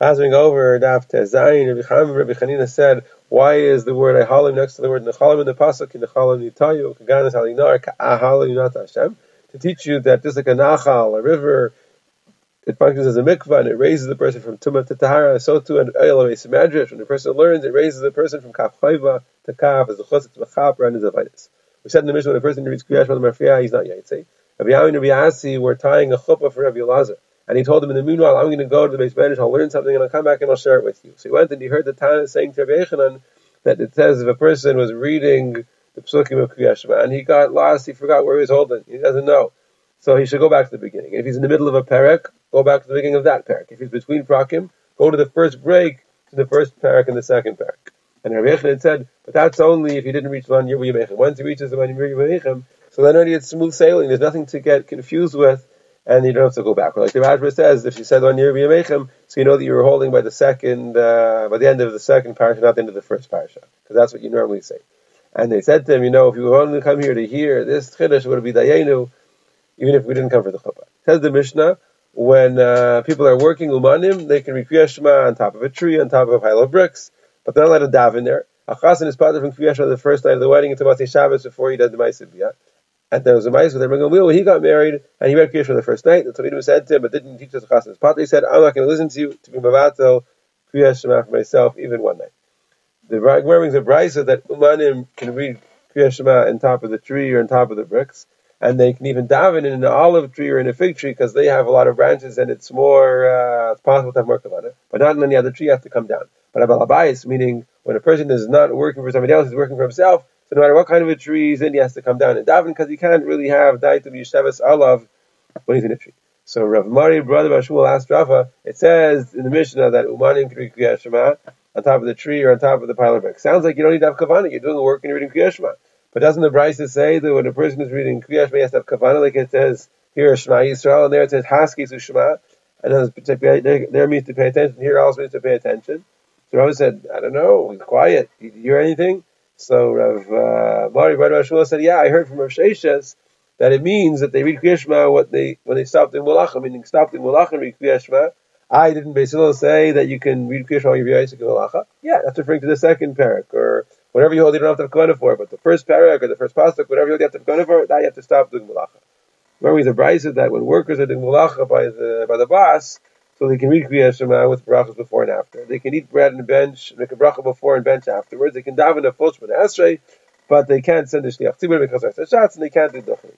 Passing over Daf Tezayin, Rabbi Chaim Rabbi Chanina said, why is the word Ahalim next to the word Nechalim in the pasuk Nechalim Nitayu Kaganas Halinar Ahalim Yunat Hashem to teach you that just like a Nachal, a river, it functions as a mikvah and it raises the person from Tumah to Tahara, so too of Medrash. When the person learns, it raises the person from Kaf Chayva to Kaf as a Chosek to Machaper and a Zavitis. We said in the Mishnah when a person reads Kriyash Malam Marfiyah, he's not Yaitse. Rabbi Yamin Rabbi Asi were tying a chuppah for Rabbi Elazar. And he told him, in the meanwhile, I'm going to go to the beis medrash, I'll learn something, and I'll come back and I'll share it with you. So he went and he heard the Tana saying to Rabbi Yochanan that it says if a person was reading the Psukim of Kriyashma and he got lost, he forgot where he was holding, he doesn't know. So he should go back to the beginning. If he's in the middle of a parak, go back to the beginning of that parak. If he's between prakim, go to the first break to the first parak and the second parak. And Rabbi Yochanan said, but that's only if he didn't reach one year Once he reaches the one year so then already it's smooth sailing. There's nothing to get confused with and you don't have to go back. Like the Rajma says, if you said one year b'yamechem, so you know that you were holding by the second, uh, by the end of the second parasha, not the end of the first parasha, because that's what you normally say. And they said to him, you know, if you were only come here to hear this chiddush, would be dayenu, even if we didn't come for the chuppah. Says the Mishnah, when uh, people are working umanim, they can read Kriyashma on top of a tree, on top of a pile of bricks, but they're not allowed to daven there. Achasan is part of Kriyashma the first night of the wedding until Motzei Shabbos before he does the Ma'aseh and there was a mice with Rabbi Gamliel when he got married, and he read Kriyash for the first night. The Talmidim said to him, but didn't teach us Chassidus. Partly said, I'm not going to listen to you to be Mavato Kriyash Shema for myself, even one night. The Gemara brings a brisa that Umanim can read Kriyash Shema on top of the tree or on top of the bricks, and they can even daven in an olive tree or in a fig tree because they have a lot of branches and it's more uh, it's possible to have more kavanah. But not in any other tree, you have to come down. But Abalabayis, meaning when a person is not working for somebody else, he's working for himself, so no matter what kind of a tree he's in, he has to come down and daven because he can't really have daitum yishevas alav when he's in a tree. So Rav Mari, brother Bashul, asked Rava, it says in the Mishnah that Umanim Shema on top of the tree or on top of the pile of bricks. Sounds like you don't need to have kavanah. You're doing the work and you're reading Kriyat Shema. But doesn't the Brisa say that when a person is reading Kriyat Shema, he has to have kavanah, like it says here, Shema Yisrael, and there it says Haski Shema, and there means to pay attention. Here also means to pay attention. So Rav said, I don't know, he's quiet. Did you hear anything? So Rav uh, Mari Bar said, "Yeah, I heard from Rav Sheshes that it means that they read Kriyashma what they when they stopped in Mulachim, meaning stopped in Mulachim read Kriyashma. I didn't basically say that you can read Kriyashma you're Yisrael Malacha. Yeah, that's referring to the second parak or whatever you hold. You don't have to have Kohen for, it, but the first parak or the first pasuk, whatever you hold, you have to have Kohen for. That you have to stop doing Malacha. Remember, the Brisa that when workers are doing Malacha by the by the boss, so they can read Kriyat Shema with brachas before and after. They can eat bread and bench, make a bracha before and bench afterwards. They can daven a full shmona esrei, but they can't send a shliach tzibur because they're shots and they can't do duchri.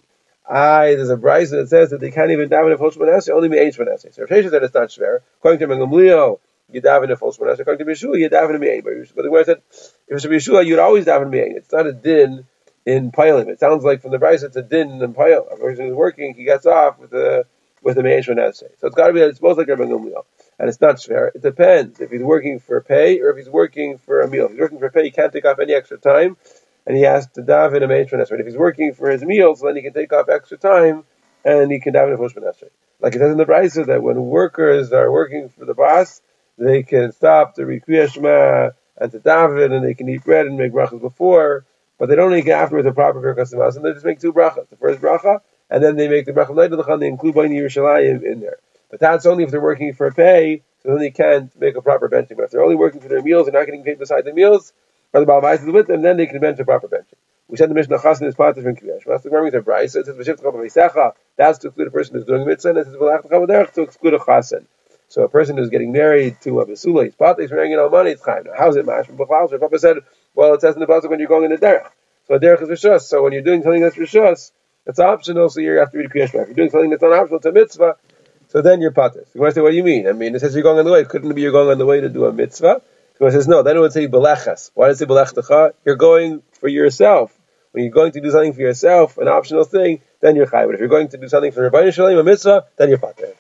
I there's a brayse that says that they can't even daven a full shmona esrei, only me'ein shmona esrei. So Rav said it's not shver. According to Mengamlio, you daven a full shmona esrei. According to Yeshua, you daven a me'ein. But the word said if it's a Yeshua, you'd always daven me'ein. It's not a din in Pilim. It sounds like from the brayse it's a din in Pilim. A person who's working, he gets off with a with the Me'esh Manasseh. So it's got to be, it's both like Rabbi Gamliel. And it's not fair. It depends if he's working for pay or if he's working for a meal. If he's working for pay, he can't take off any extra time, and he has to daven a Me'esh Manasseh. If he's working for his meals, then he can take off extra time, and he can daven a Fush Manasseh. Like it says in the Brisa that when workers are working for the boss, they can stop to read and to daven, and they can eat bread and make brachas before, but they don't make afterwards a proper birkas and they just make two brachas. The first bracha and then they make the bracha of they include Bani Yerushalayim in there. But that's only if they're working for pay, so then they can't make a proper benching. But if they're only working for their meals, they're not getting paid beside the meals, or the Balabais is with them, then they can bench a proper benching. We said the Mishnah Chasin is part of Kriyash. That's the Gemara with a Bryce. It says That's to exclude a person who's doing mitzvah, and it says to exclude a Chasin. So a person who's getting married to a Basula, he's part, he's bringing all money, it's Chaim. How's it mash? So Papa said, well, it says in the Pasuk when you're going in the derech. So a derech is Rishus. So when you're doing something that's Rishus, it's optional, so you have to read Kriyash If you're doing something that's not optional, it's a mitzvah, so then you're pater. So you say, what do you mean? I mean, it says you're going on the way. Couldn't it be you're going on the way to do a mitzvah? So it says, no, then it would say belechas. Why does it say belechtecha? You're going for yourself. When you're going to do something for yourself, an optional thing, then you're chai. But if you're going to do something for Rabbi Shalom, a mitzvah, then you're pater.